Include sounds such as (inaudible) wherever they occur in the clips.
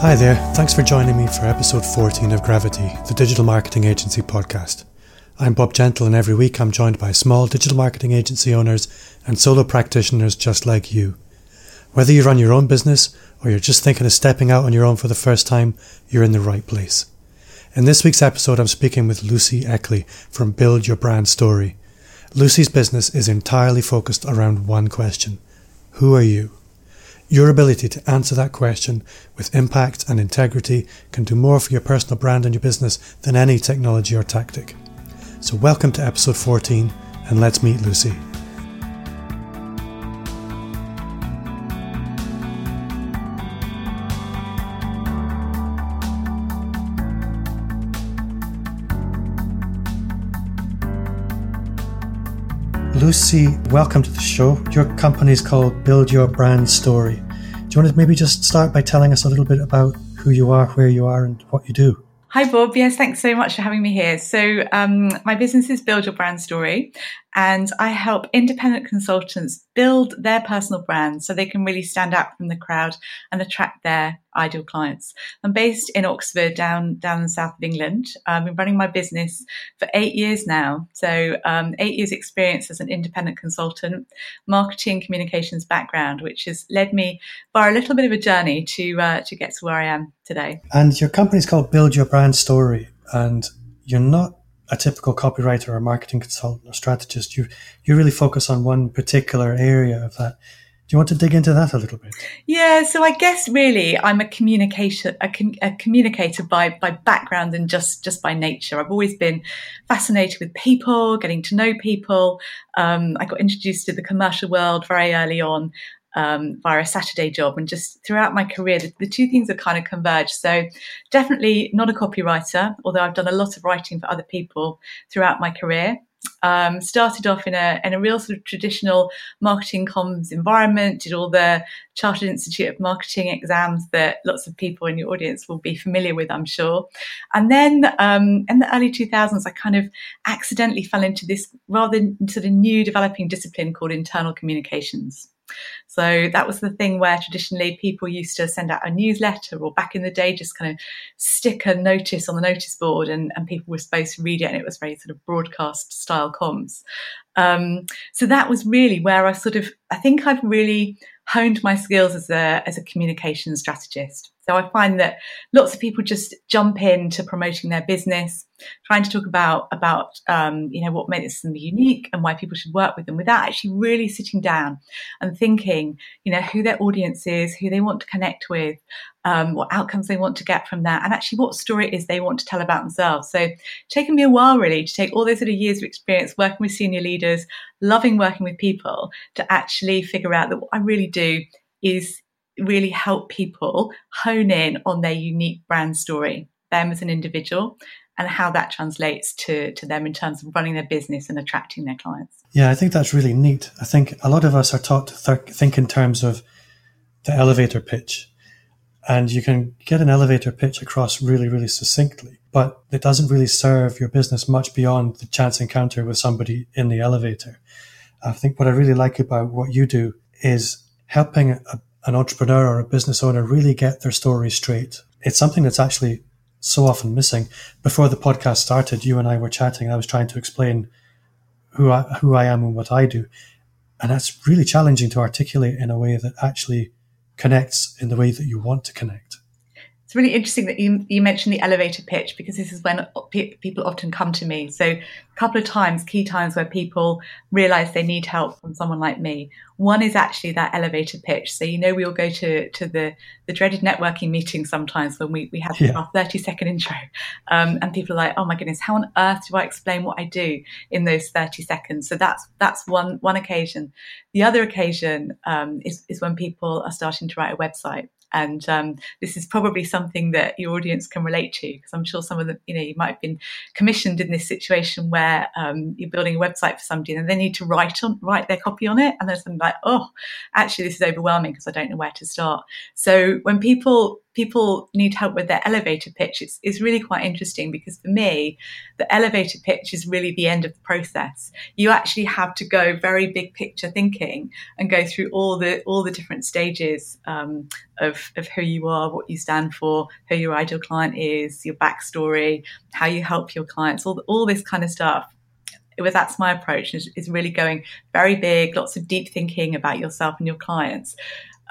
Hi there, thanks for joining me for episode 14 of Gravity, the digital marketing agency podcast. I'm Bob Gentle, and every week I'm joined by small digital marketing agency owners and solo practitioners just like you. Whether you run your own business or you're just thinking of stepping out on your own for the first time, you're in the right place. In this week's episode, I'm speaking with Lucy Eckley from Build Your Brand Story. Lucy's business is entirely focused around one question Who are you? Your ability to answer that question with impact and integrity can do more for your personal brand and your business than any technology or tactic. So, welcome to episode 14, and let's meet Lucy. Lucy, welcome to the show. Your company is called Build Your Brand Story. Do you want to maybe just start by telling us a little bit about who you are, where you are, and what you do? Hi, Bob. Yes, thanks so much for having me here. So, um, my business is Build Your Brand Story, and I help independent consultants build their personal brand so they can really stand out from the crowd and attract their ideal clients. I'm based in Oxford, down down in the south of England. I've been running my business for eight years now, so um, eight years experience as an independent consultant, marketing communications background, which has led me by a little bit of a journey to uh, to get to where I am today. And your company is called Build Your Brand Story, and you're not a typical copywriter or marketing consultant or strategist. You you really focus on one particular area of that. Do you want to dig into that a little bit? Yeah, so I guess really I'm a communication a, com- a, communicator by by background and just just by nature. I've always been fascinated with people, getting to know people. Um, I got introduced to the commercial world very early on um, via a Saturday job. And just throughout my career, the, the, two things have kind of converged. So definitely not a copywriter, although I've done a lot of writing for other people throughout my career. Um, started off in a in a real sort of traditional marketing comms environment. Did all the Chartered Institute of Marketing exams that lots of people in your audience will be familiar with, I'm sure. And then um, in the early 2000s, I kind of accidentally fell into this rather sort of new developing discipline called internal communications. So that was the thing where traditionally people used to send out a newsletter or back in the day just kind of stick a notice on the notice board and, and people were supposed to read it and it was very sort of broadcast style comms. Um, so that was really where I sort of, I think I've really honed my skills as a, as a communication strategist. So I find that lots of people just jump into promoting their business, trying to talk about about um, you know what makes them unique and why people should work with them, without actually really sitting down and thinking, you know, who their audience is, who they want to connect with, um, what outcomes they want to get from that, and actually what story it is they want to tell about themselves. So taken me a while really to take all those sort of years of experience working with senior leaders, loving working with people, to actually figure out that what I really do is really help people hone in on their unique brand story, them as an individual, and how that translates to, to them in terms of running their business and attracting their clients. Yeah, I think that's really neat. I think a lot of us are taught to th- think in terms of the elevator pitch. And you can get an elevator pitch across really, really succinctly, but it doesn't really serve your business much beyond the chance encounter with somebody in the elevator. I think what I really like about what you do is helping a an entrepreneur or a business owner really get their story straight. It's something that's actually so often missing. Before the podcast started, you and I were chatting. I was trying to explain who I, who I am and what I do. And that's really challenging to articulate in a way that actually connects in the way that you want to connect. It's really interesting that you, you mentioned the elevator pitch because this is when people often come to me. So a couple of times, key times where people realize they need help from someone like me. One is actually that elevator pitch. So, you know, we all go to, to the, the dreaded networking meeting sometimes when we, we have yeah. our 30 second intro. Um, and people are like, oh my goodness, how on earth do I explain what I do in those 30 seconds? So that's, that's one, one occasion. The other occasion um, is, is when people are starting to write a website. And um, this is probably something that your audience can relate to because I'm sure some of them, you know, you might have been commissioned in this situation where um, you're building a website for somebody and they need to write on write their copy on it, and there's something like, oh, actually, this is overwhelming because I don't know where to start. So when people people need help with their elevator pitch, it's, it's really quite interesting because for me, the elevator pitch is really the end of the process. You actually have to go very big picture thinking and go through all the all the different stages um, of, of who you are, what you stand for, who your ideal client is, your backstory, how you help your clients, all, all this kind of stuff was that's my approach is, is, really going very big, lots of deep thinking about yourself and your clients,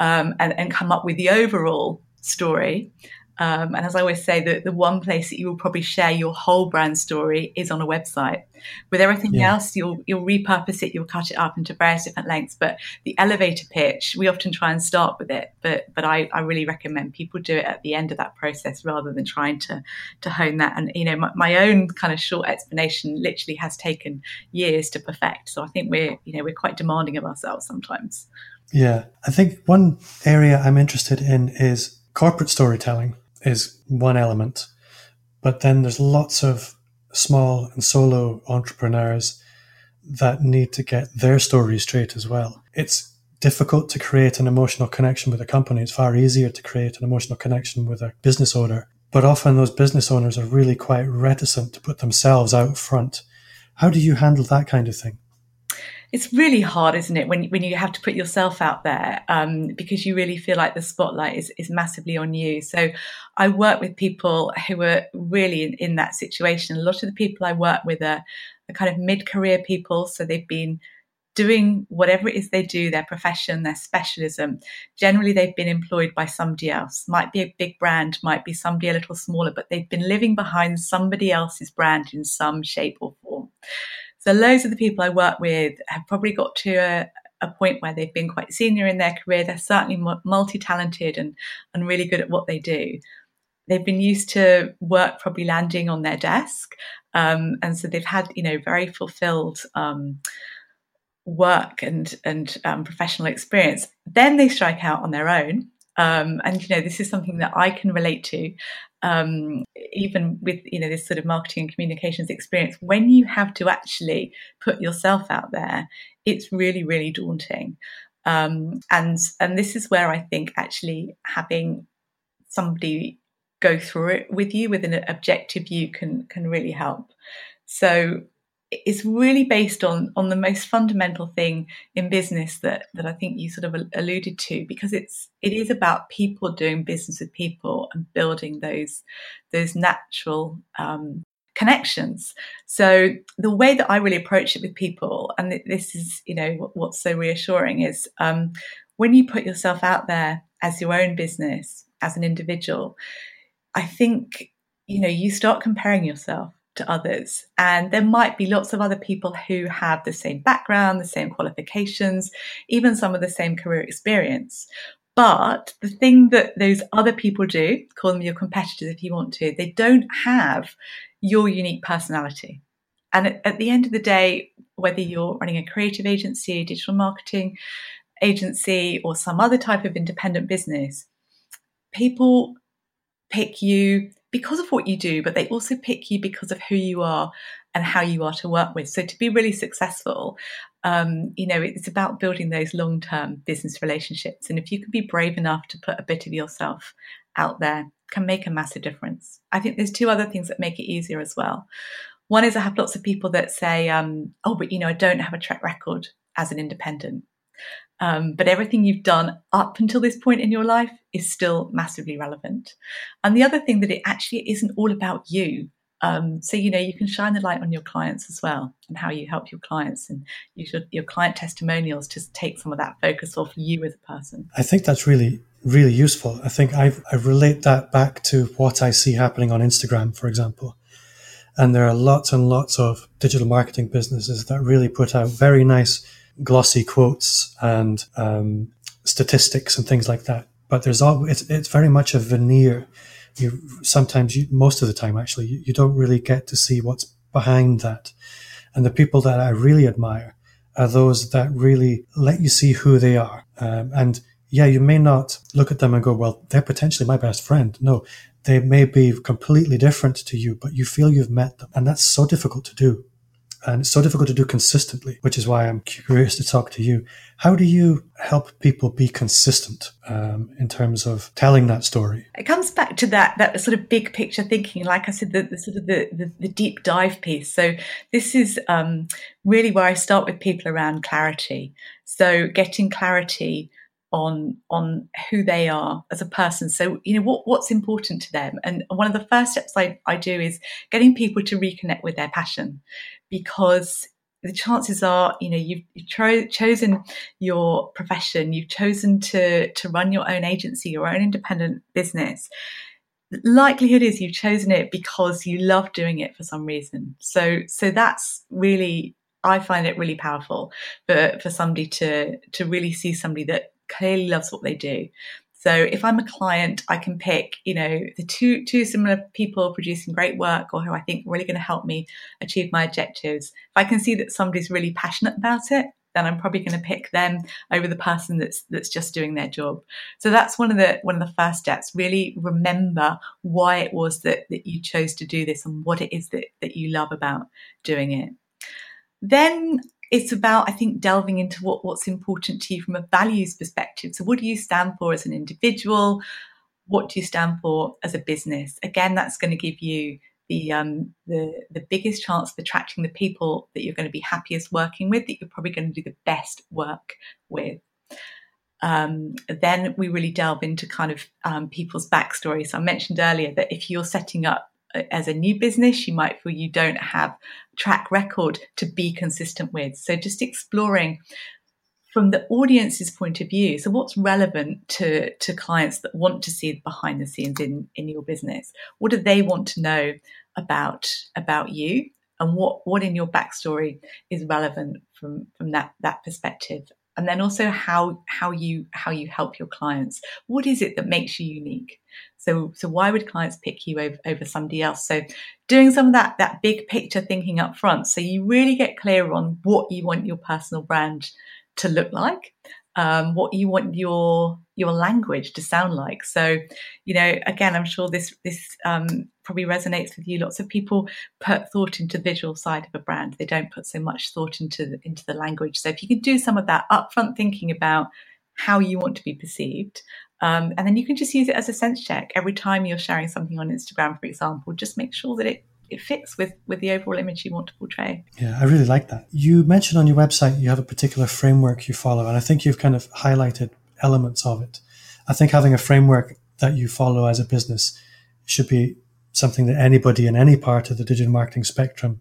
um, and, and come up with the overall story um, and as I always say, the, the one place that you will probably share your whole brand story is on a website. With everything yeah. else, you'll you'll repurpose it, you'll cut it up into various different lengths. But the elevator pitch, we often try and start with it, but but I, I really recommend people do it at the end of that process rather than trying to to hone that. And you know, my, my own kind of short explanation literally has taken years to perfect. So I think we're you know we're quite demanding of ourselves sometimes. Yeah, I think one area I'm interested in is corporate storytelling is one element. But then there's lots of small and solo entrepreneurs that need to get their story straight as well. It's difficult to create an emotional connection with a company. It's far easier to create an emotional connection with a business owner. But often those business owners are really quite reticent to put themselves out front. How do you handle that kind of thing? It's really hard, isn't it, when when you have to put yourself out there um, because you really feel like the spotlight is is massively on you. So, I work with people who are really in, in that situation. A lot of the people I work with are, are kind of mid career people, so they've been doing whatever it is they do, their profession, their specialism. Generally, they've been employed by somebody else. Might be a big brand, might be somebody a little smaller, but they've been living behind somebody else's brand in some shape or form. So loads of the people I work with have probably got to a, a point where they've been quite senior in their career. They're certainly multi-talented and, and really good at what they do. They've been used to work probably landing on their desk. Um, and so they've had, you know, very fulfilled um, work and, and um, professional experience. Then they strike out on their own. Um, and you know this is something that I can relate to um, even with you know this sort of marketing and communications experience, when you have to actually put yourself out there, it's really really daunting. Um, and and this is where I think actually having somebody go through it with you with an objective view can can really help. So it's really based on on the most fundamental thing in business that that I think you sort of alluded to because it's it is about people doing business with people and building those those natural um, connections. So the way that I really approach it with people, and this is you know what's so reassuring is um, when you put yourself out there as your own business as an individual, I think you know you start comparing yourself to others. And there might be lots of other people who have the same background, the same qualifications, even some of the same career experience. But the thing that those other people do, call them your competitors if you want to, they don't have your unique personality. And at, at the end of the day, whether you're running a creative agency, digital marketing agency, or some other type of independent business, people pick you because of what you do, but they also pick you because of who you are and how you are to work with. So to be really successful, um, you know, it's about building those long term business relationships. And if you can be brave enough to put a bit of yourself out there, can make a massive difference. I think there's two other things that make it easier as well. One is I have lots of people that say, um, oh, but you know, I don't have a track record as an independent. Um, but everything you've done up until this point in your life is still massively relevant. And the other thing that it actually isn't all about you. Um, so you know you can shine the light on your clients as well and how you help your clients and use your, your client testimonials to take some of that focus off you as a person. I think that's really really useful. I think I I relate that back to what I see happening on Instagram, for example. And there are lots and lots of digital marketing businesses that really put out very nice glossy quotes and um, statistics and things like that. But there's all it's it's very much a veneer. You sometimes you most of the time actually you, you don't really get to see what's behind that. And the people that I really admire are those that really let you see who they are. Um, and yeah, you may not look at them and go, well, they're potentially my best friend. No, they may be completely different to you, but you feel you've met them. And that's so difficult to do. And it's so difficult to do consistently, which is why I'm curious to talk to you. How do you help people be consistent um, in terms of telling that story? It comes back to that that sort of big picture thinking. Like I said, the, the sort of the, the, the, deep dive piece. So this is um, really where I start with people around clarity. So getting clarity on on who they are as a person. So you know what what's important to them? And one of the first steps I, I do is getting people to reconnect with their passion because the chances are you know you've, you've cho- chosen your profession you've chosen to to run your own agency your own independent business. Likelihood is you've chosen it because you love doing it for some reason. So so that's really I find it really powerful for, for somebody to to really see somebody that clearly loves what they do. So if I'm a client, I can pick, you know, the two two similar people producing great work or who I think are really going to help me achieve my objectives. If I can see that somebody's really passionate about it, then I'm probably going to pick them over the person that's that's just doing their job. So that's one of the one of the first steps. Really remember why it was that that you chose to do this and what it is that that you love about doing it. Then it's about, I think, delving into what, what's important to you from a values perspective. So, what do you stand for as an individual? What do you stand for as a business? Again, that's going to give you the um, the the biggest chance of attracting the people that you're going to be happiest working with, that you're probably going to do the best work with. Um, then we really delve into kind of um, people's backstory. So I mentioned earlier that if you're setting up as a new business, you might feel you don't have track record to be consistent with. So just exploring from the audience's point of view. So what's relevant to, to clients that want to see behind the scenes in, in your business? What do they want to know about about you? And what, what in your backstory is relevant from, from that, that perspective? And then also how how you how you help your clients. What is it that makes you unique? So so why would clients pick you over, over somebody else? So doing some of that that big picture thinking up front. So you really get clear on what you want your personal brand to look like um, what you want your your language to sound like. So, you know, again, I'm sure this this um, probably resonates with you. Lots of people put thought into the visual side of a brand. They don't put so much thought into the, into the language. So, if you can do some of that upfront thinking about how you want to be perceived, um, and then you can just use it as a sense check every time you're sharing something on Instagram, for example. Just make sure that it it fits with with the overall image you want to portray. Yeah, I really like that. You mentioned on your website you have a particular framework you follow, and I think you've kind of highlighted elements of it. I think having a framework that you follow as a business should be something that anybody in any part of the digital marketing spectrum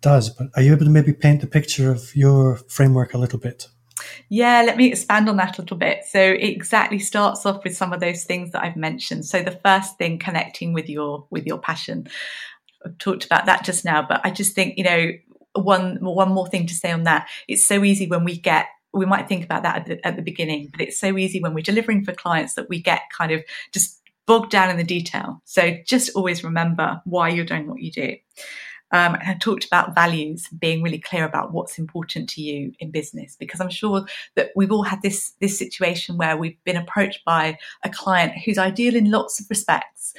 does. But are you able to maybe paint the picture of your framework a little bit? Yeah, let me expand on that a little bit. So it exactly starts off with some of those things that I've mentioned. So the first thing connecting with your with your passion. Talked about that just now, but I just think, you know, one one more thing to say on that. It's so easy when we get we might think about that at the, at the beginning, but it's so easy when we're delivering for clients that we get kind of just bogged down in the detail. So just always remember why you're doing what you do. Um, and I talked about values, being really clear about what's important to you in business, because I'm sure that we've all had this this situation where we've been approached by a client who's ideal in lots of respects,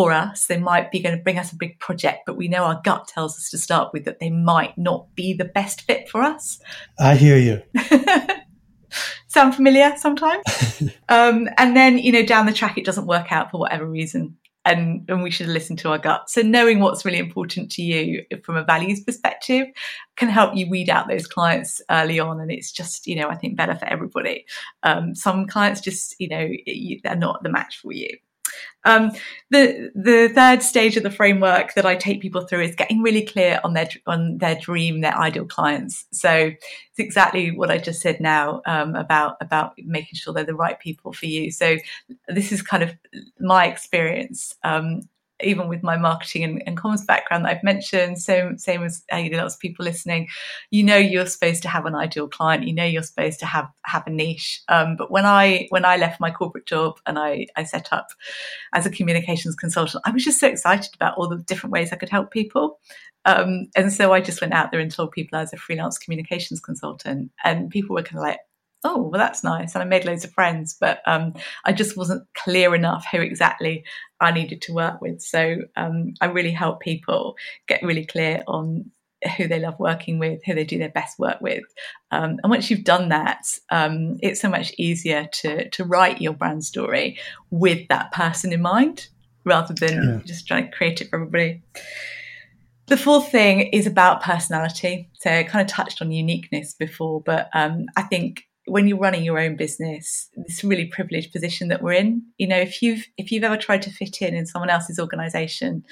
for us. They might be going to bring us a big project, but we know our gut tells us to start with that they might not be the best fit for us. I hear you. (laughs) Sound familiar sometimes? (laughs) um, and then, you know, down the track, it doesn't work out for whatever reason. And, and we should listen to our gut. So knowing what's really important to you from a values perspective can help you weed out those clients early on. And it's just, you know, I think better for everybody. Um, some clients just, you know, they're not the match for you. Um, the the third stage of the framework that I take people through is getting really clear on their on their dream, their ideal clients. So it's exactly what I just said now um, about about making sure they're the right people for you. So this is kind of my experience. Um, even with my marketing and, and background that I've mentioned, same same as you know, lots of people listening, you know you're supposed to have an ideal client, you know you're supposed to have have a niche. Um, but when I when I left my corporate job and I I set up as a communications consultant, I was just so excited about all the different ways I could help people. Um, and so I just went out there and told people I was a freelance communications consultant, and people were kind of like, oh, well, that's nice. And I made loads of friends, but um, I just wasn't clear enough who exactly I needed to work with. So um, I really help people get really clear on who they love working with, who they do their best work with. Um, and once you've done that, um, it's so much easier to to write your brand story with that person in mind rather than yeah. just trying to create it for everybody. The fourth thing is about personality. So I kind of touched on uniqueness before, but um, I think when you're running your own business, this really privileged position that we're in. You know, if you've if you've ever tried to fit in in someone else's organization,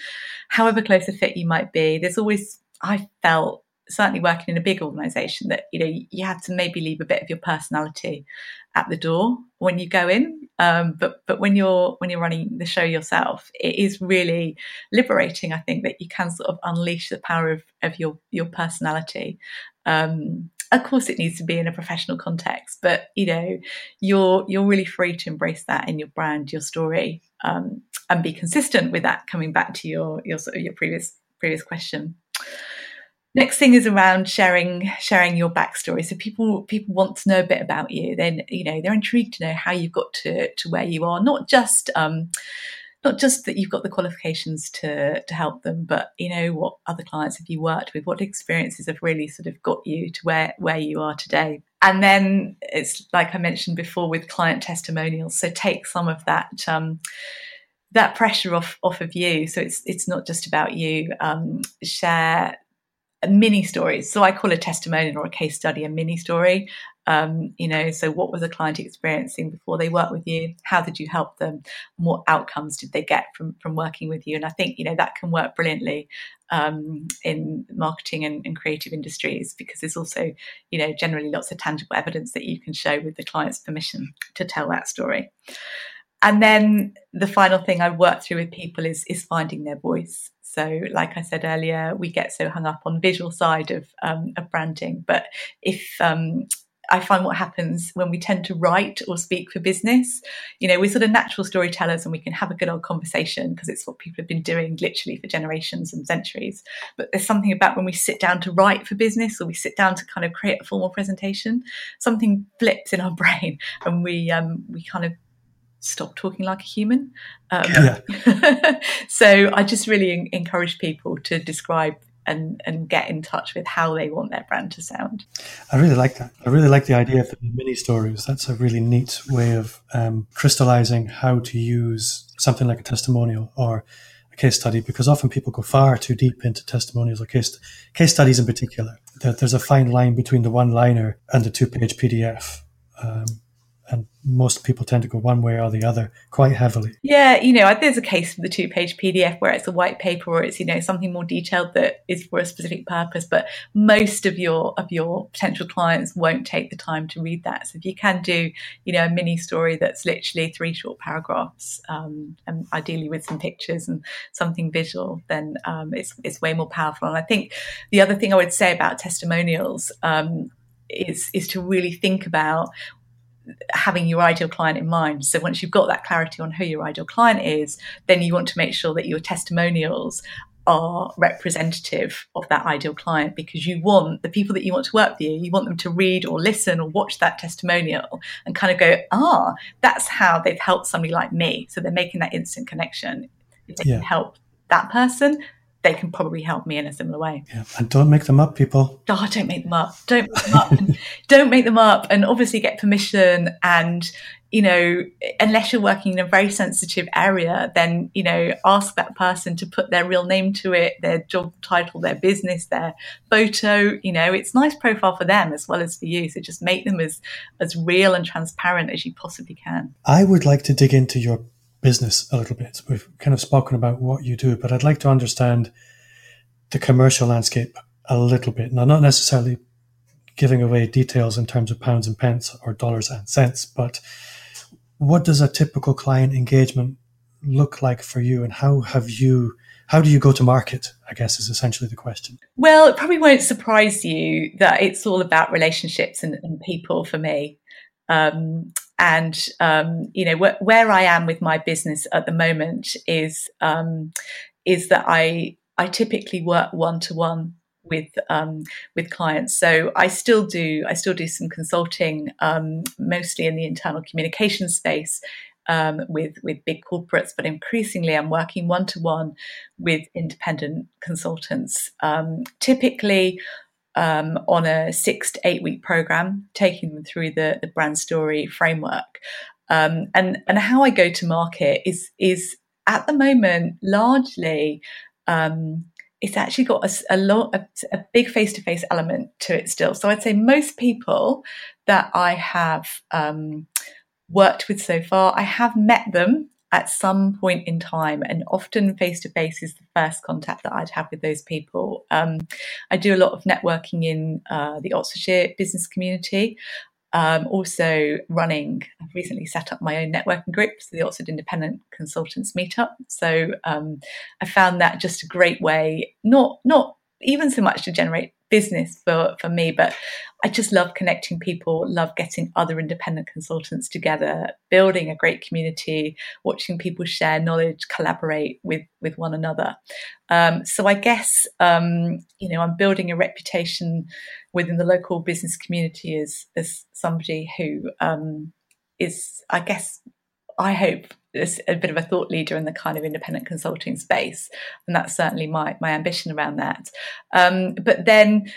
however close a fit you might be, there's always I felt certainly working in a big organization that you know you have to maybe leave a bit of your personality at the door when you go in um, but but when you're when you're running the show yourself it is really liberating i think that you can sort of unleash the power of, of your your personality um, of course it needs to be in a professional context but you know you're you're really free to embrace that in your brand your story um, and be consistent with that coming back to your your sort of your previous previous question. Next thing is around sharing sharing your backstory. So people people want to know a bit about you. Then you know they're intrigued to know how you've got to to where you are not just um not just that you've got the qualifications to to help them but you know what other clients have you worked with what experiences have really sort of got you to where where you are today and then it's like i mentioned before with client testimonials so take some of that um that pressure off off of you so it's it's not just about you um, share mini stories. So I call a testimonial or a case study a mini story. Um, you know, so what was a client experiencing before they worked with you? How did you help them? What outcomes did they get from from working with you? And I think you know that can work brilliantly um, in marketing and, and, creative industries because there's also you know generally lots of tangible evidence that you can show with the client's permission to tell that story. And then the final thing I work through with people is is finding their voice. So, like I said earlier, we get so hung up on the visual side of, um, of branding. But if um, I find what happens when we tend to write or speak for business, you know, we're sort of natural storytellers and we can have a good old conversation because it's what people have been doing literally for generations and centuries. But there's something about when we sit down to write for business or we sit down to kind of create a formal presentation, something flips in our (laughs) brain and we um, we kind of stop talking like a human. Um, yeah. (laughs) so I just really encourage people to describe and, and get in touch with how they want their brand to sound. I really like that. I really like the idea of the mini stories. That's a really neat way of um, crystallizing how to use something like a testimonial or a case study because often people go far too deep into testimonials or case, case studies in particular. There's a fine line between the one liner and the two page PDF. Um, and most people tend to go one way or the other quite heavily. Yeah, you know, there's a case for the two page PDF where it's a white paper or it's, you know, something more detailed that is for a specific purpose. But most of your of your potential clients won't take the time to read that. So if you can do, you know, a mini story that's literally three short paragraphs, um, and ideally with some pictures and something visual, then um, it's it's way more powerful. And I think the other thing I would say about testimonials um, is is to really think about having your ideal client in mind. So once you've got that clarity on who your ideal client is, then you want to make sure that your testimonials are representative of that ideal client because you want the people that you want to work with you, you want them to read or listen or watch that testimonial and kind of go, ah, that's how they've helped somebody like me. So they're making that instant connection. If they yeah. can help that person, they can probably help me in a similar way. Yeah, and don't make them up, people. Oh, don't make them up. Don't make them up. (laughs) don't make them up. And obviously get permission. And you know, unless you're working in a very sensitive area, then you know, ask that person to put their real name to it, their job title, their business, their photo. You know, it's nice profile for them as well as for you. So just make them as as real and transparent as you possibly can. I would like to dig into your business a little bit. We've kind of spoken about what you do, but I'd like to understand the commercial landscape a little bit. Now, not necessarily giving away details in terms of pounds and pence or dollars and cents, but what does a typical client engagement look like for you and how have you how do you go to market i guess is essentially the question well it probably won't surprise you that it's all about relationships and, and people for me um, and um, you know wh- where I am with my business at the moment is um, is that I I typically work one to one with um, with clients. So I still do I still do some consulting, um, mostly in the internal communication space. um, with with big corporates, but increasingly I'm working one to one with independent consultants. Um, typically. Um, on a six to eight week program, taking them through the, the brand story framework. Um, and and how I go to market is is at the moment largely um, it's actually got a, a lot a, a big face to face element to it still. So I'd say most people that I have um, worked with so far, I have met them at some point in time, and often face to face is the first contact that I'd have with those people. Um, I do a lot of networking in uh, the Oxfordshire business community. Um, also running, I've recently set up my own networking group, so the Oxford Independent Consultants Meetup. So um, I found that just a great way, not not even so much to generate business for, for me, but I just love connecting people, love getting other independent consultants together, building a great community, watching people share knowledge, collaborate with, with one another. Um, so I guess, um, you know, I'm building a reputation within the local business community as, as somebody who um, is, I guess, I hope a bit of a thought leader in the kind of independent consulting space, and that's certainly my my ambition around that. Um, but then,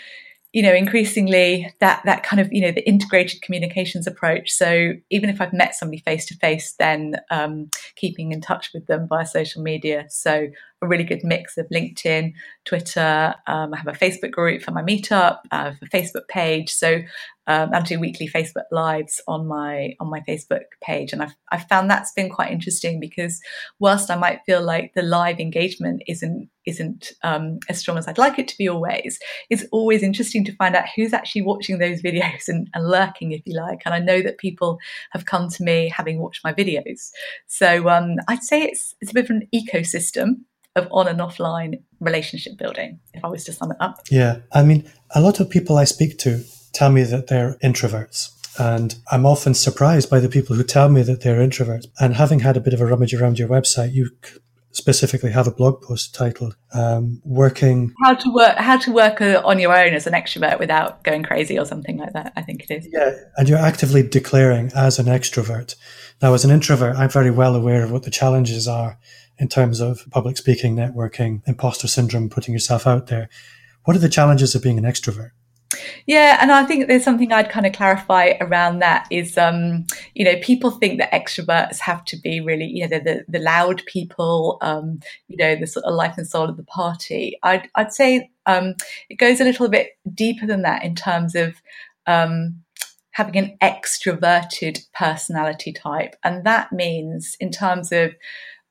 you know, increasingly that that kind of you know the integrated communications approach. So even if I've met somebody face to face, then um, keeping in touch with them via social media. So a really good mix of LinkedIn, Twitter. Um, I have a Facebook group for my meetup, a Facebook page. So um, I do weekly Facebook lives on my on my Facebook page, and I've I've found that's been quite interesting because whilst I might feel like the live engagement isn't isn't um, as strong as I'd like it to be always, it's always interesting to find out who's actually watching those (laughs) videos and, and lurking, if you like. And I know that people have come to me having watched my videos, so um, I'd say it's it's a bit of an ecosystem of on and offline relationship building, if I was to sum it up. Yeah. I mean, a lot of people I speak to tell me that they're introverts. And I'm often surprised by the people who tell me that they're introverts. And having had a bit of a rummage around your website, you specifically have a blog post titled um, "Working How to Work How to Work on Your Own as an Extrovert Without Going Crazy" or something like that. I think it is. Yeah, and you're actively declaring as an extrovert. Now, as an introvert, I'm very well aware of what the challenges are in terms of public speaking, networking, imposter syndrome, putting yourself out there. What are the challenges of being an extrovert? Yeah, and I think there's something I'd kind of clarify around that is, um, you know, people think that extroverts have to be really, you know, the, the loud people, um, you know, the sort of life and soul of the party. I'd, I'd say um, it goes a little bit deeper than that in terms of um, having an extroverted personality type. And that means, in terms of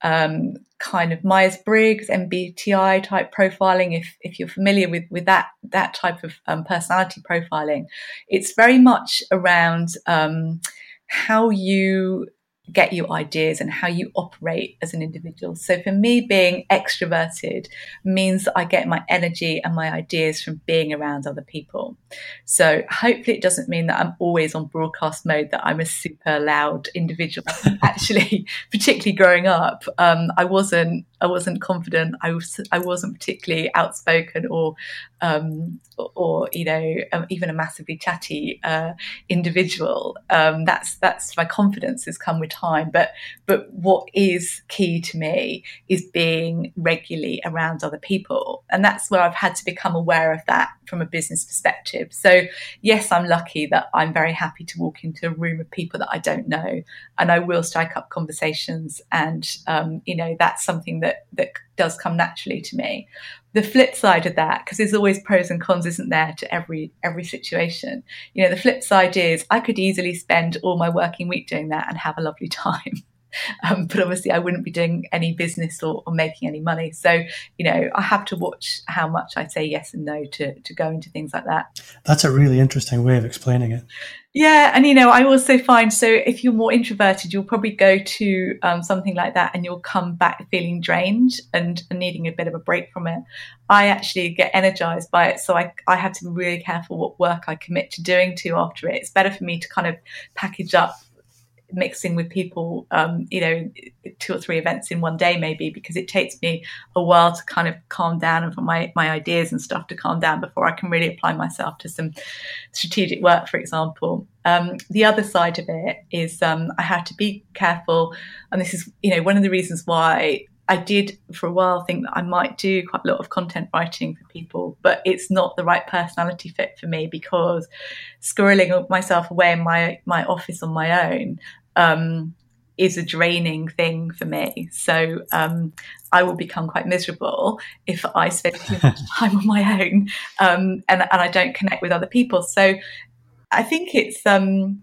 um, kind of Myers Briggs MBTI type profiling. If if you're familiar with with that that type of um, personality profiling, it's very much around um, how you get you ideas and how you operate as an individual. So for me, being extroverted means that I get my energy and my ideas from being around other people. So hopefully it doesn't mean that I'm always on broadcast mode, that I'm a super loud individual. (laughs) Actually, particularly growing up, um, I wasn't I wasn't confident. I was I wasn't particularly outspoken or um, or, you know um, even a massively chatty uh, individual. Um, that's that's my confidence has come with time. But but what is key to me is being regularly around other people, and that's where I've had to become aware of that from a business perspective. So yes, I'm lucky that I'm very happy to walk into a room of people that I don't know, and I will strike up conversations, and um, you know that's something that that that does come naturally to me. The flip side of that, because there's always pros and cons, isn't there, to every every situation. You know, the flip side is I could easily spend all my working week doing that and have a lovely (laughs) time. (laughs) Um, but obviously, I wouldn't be doing any business or, or, making any money. So, you know, I have to watch how much I say yes and no to, to go into things like that. That's a really interesting way of explaining it. Yeah, and you know, I also find so if you're more introverted, you'll probably go to um, something like that, and you'll come back feeling drained and, and, needing a bit of a break from it. I actually get energized by it, so I I have to be really careful what work I commit to doing to after it. It's better for me to kind of package up mixing with people, um, you know, two or three events in one day maybe, because it takes me a while to kind of calm down and for my, my ideas and stuff to calm down before I can really apply myself to some strategic work, for example. Um, the other side of it is um, I had to be careful. And this is, you know, one of the reasons why I did for a while think that I might do quite a lot of content writing for people, but it's not the right personality fit for me because squirreling myself away in my my office on my own um, is a draining thing for me. So um, I will become quite miserable if I spend too much (laughs) time on my own um, and, and I don't connect with other people. So I think it's um,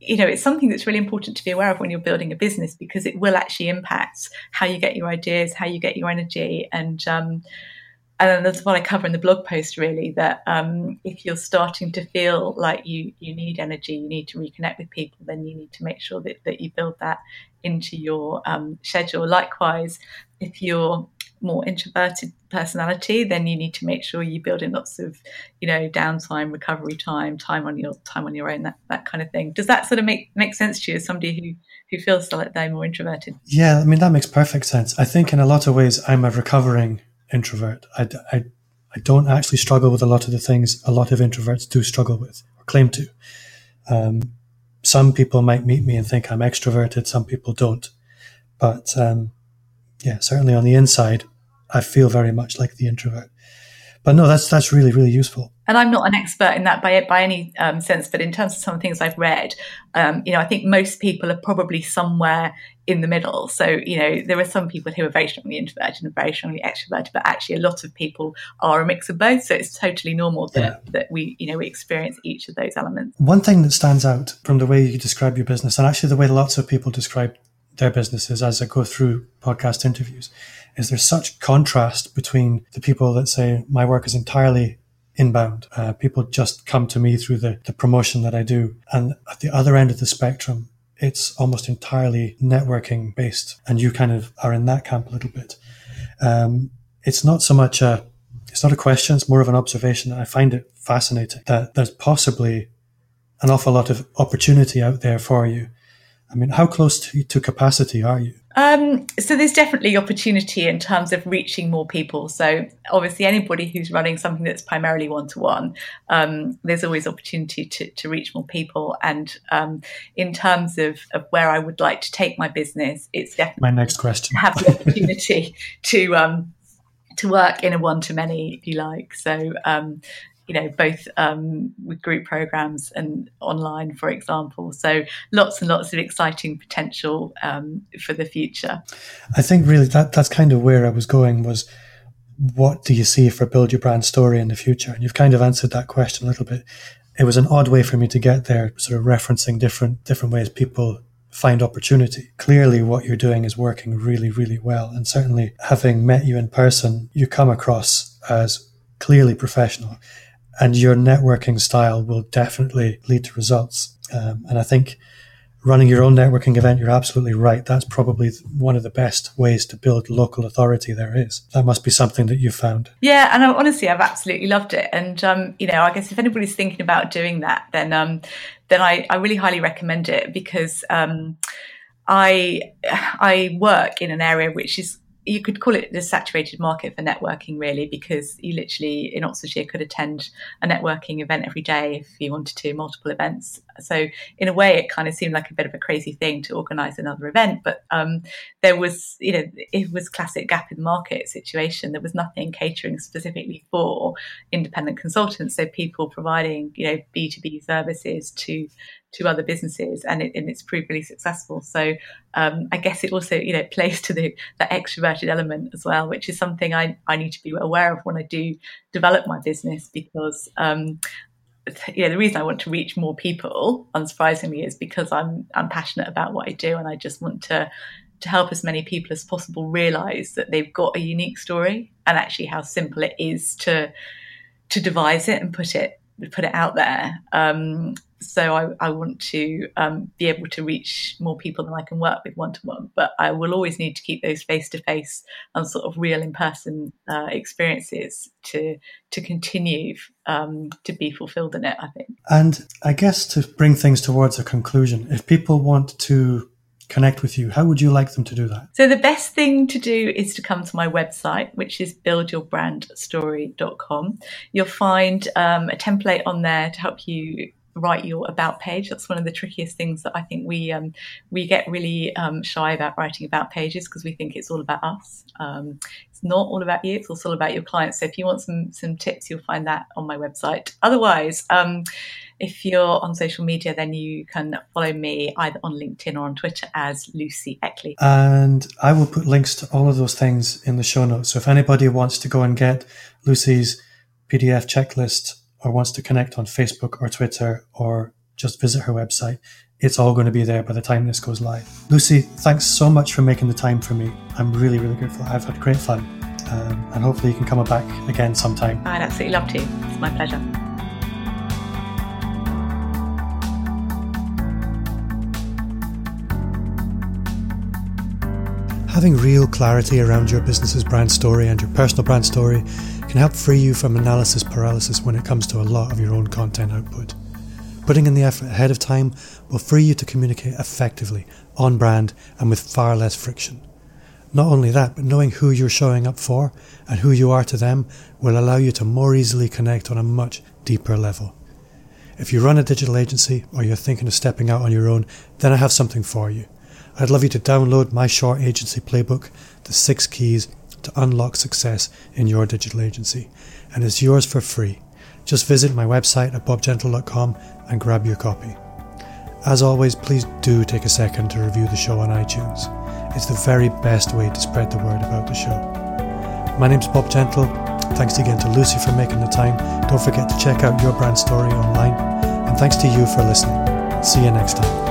you know it's something that's really important to be aware of when you're building a business because it will actually impact how you get your ideas, how you get your energy, and um, and that's what I cover in the blog post really that um, if you're starting to feel like you you need energy, you need to reconnect with people, then you need to make sure that, that you build that into your um, schedule. Likewise, if you're more introverted personality, then you need to make sure you build in lots of, you know, downtime, recovery time, time on your time on your own, that that kind of thing. Does that sort of make make sense to you as somebody who who feels like they're more introverted? Yeah, I mean that makes perfect sense. I think in a lot of ways I'm a recovering introvert. I, I, I don't actually struggle with a lot of the things a lot of introverts do struggle with or claim to. Um, some people might meet me and think I'm extroverted. Some people don't. But um, yeah, certainly on the inside, I feel very much like the introvert. But no, that's that's really really useful. And I'm not an expert in that by by any um, sense, but in terms of some things I've read, um, you know, I think most people are probably somewhere in the middle. So you know, there are some people who are very strongly introverted and very strongly extroverted, but actually a lot of people are a mix of both. So it's totally normal that yeah. that we you know we experience each of those elements. One thing that stands out from the way you describe your business, and actually the way lots of people describe their businesses as I go through podcast interviews is there's such contrast between the people that say my work is entirely inbound. Uh, people just come to me through the, the promotion that I do. And at the other end of the spectrum, it's almost entirely networking based. And you kind of are in that camp a little bit. Um, it's not so much a, it's not a question. It's more of an observation. I find it fascinating that there's possibly an awful lot of opportunity out there for you. I mean, how close to, to capacity are you? Um, so there's definitely opportunity in terms of reaching more people. So obviously, anybody who's running something that's primarily one to one, there's always opportunity to, to reach more people. And um, in terms of, of where I would like to take my business, it's definitely my next question. Have the opportunity (laughs) to um, to work in a one to many, if you like. So um, you know, both um, with group programs and online, for example. So lots and lots of exciting potential um, for the future. I think really that that's kind of where I was going was what do you see for build your brand story in the future? And you've kind of answered that question a little bit. It was an odd way for me to get there, sort of referencing different different ways people find opportunity. Clearly, what you're doing is working really, really well. And certainly, having met you in person, you come across as clearly professional and your networking style will definitely lead to results. Um, and I think running your own networking event, you're absolutely right. That's probably one of the best ways to build local authority there is. That must be something that you found. Yeah, and I, honestly, I've absolutely loved it. And um, you know, I guess if anybody's thinking about doing that, then um, then I, I really highly recommend it because um, I I work in an area which is you could call it the saturated market for networking, really, because you literally in Oxfordshire could attend a networking event every day if you wanted to, multiple events. So, in a way, it kind of seemed like a bit of a crazy thing to organise another event, but um, there was, you know, it was classic gap in the market situation. There was nothing catering specifically for independent consultants, so people providing, you know, B two B services to to other businesses, and, it, and it's proved really successful. So um, I guess it also you know (laughs) plays to the the extroverted element as well, which is something I I need to be aware of when I do develop my business because. Um, you know, the reason I want to reach more people, unsurprisingly, is because I'm I'm passionate about what I do, and I just want to to help as many people as possible realize that they've got a unique story and actually how simple it is to to devise it and put it put it out there. Um, so I, I, want to um, be able to reach more people than I can work with one to one. But I will always need to keep those face to face and sort of real in person uh, experiences to to continue um, to be fulfilled in it. I think. And I guess to bring things towards a conclusion, if people want to connect with you, how would you like them to do that? So, the best thing to do is to come to my website, which is buildyourbrandstory.com. You'll find um, a template on there to help you write your about page. That's one of the trickiest things that I think we um, we get really um, shy about writing about pages because we think it's all about us. Um, it's not all about you. It's also all about your clients. So if you want some some tips, you'll find that on my website. Otherwise, um, if you're on social media, then you can follow me either on LinkedIn or on Twitter as Lucy Eckley. And I will put links to all of those things in the show notes. So if anybody wants to go and get Lucy's PDF checklist or wants to connect on Facebook or Twitter or just visit her website, it's all going to be there by the time this goes live. Lucy, thanks so much for making the time for me. I'm really, really grateful. I've had great fun. Um, and hopefully you can come back again sometime. I'd absolutely love to. It's my pleasure. Having real clarity around your business's brand story and your personal brand story can help free you from analysis paralysis when it comes to a lot of your own content output. Putting in the effort ahead of time will free you to communicate effectively, on brand, and with far less friction. Not only that, but knowing who you're showing up for and who you are to them will allow you to more easily connect on a much deeper level. If you run a digital agency or you're thinking of stepping out on your own, then I have something for you. I'd love you to download my short agency playbook, The Six Keys to unlock success in your digital agency, and it's yours for free. Just visit my website at bobgentle.com and grab your copy. As always, please do take a second to review the show on iTunes. It's the very best way to spread the word about the show. My name's Bob Gentle. Thanks again to Lucy for making the time. Don't forget to check out your brand story online. And thanks to you for listening. See you next time.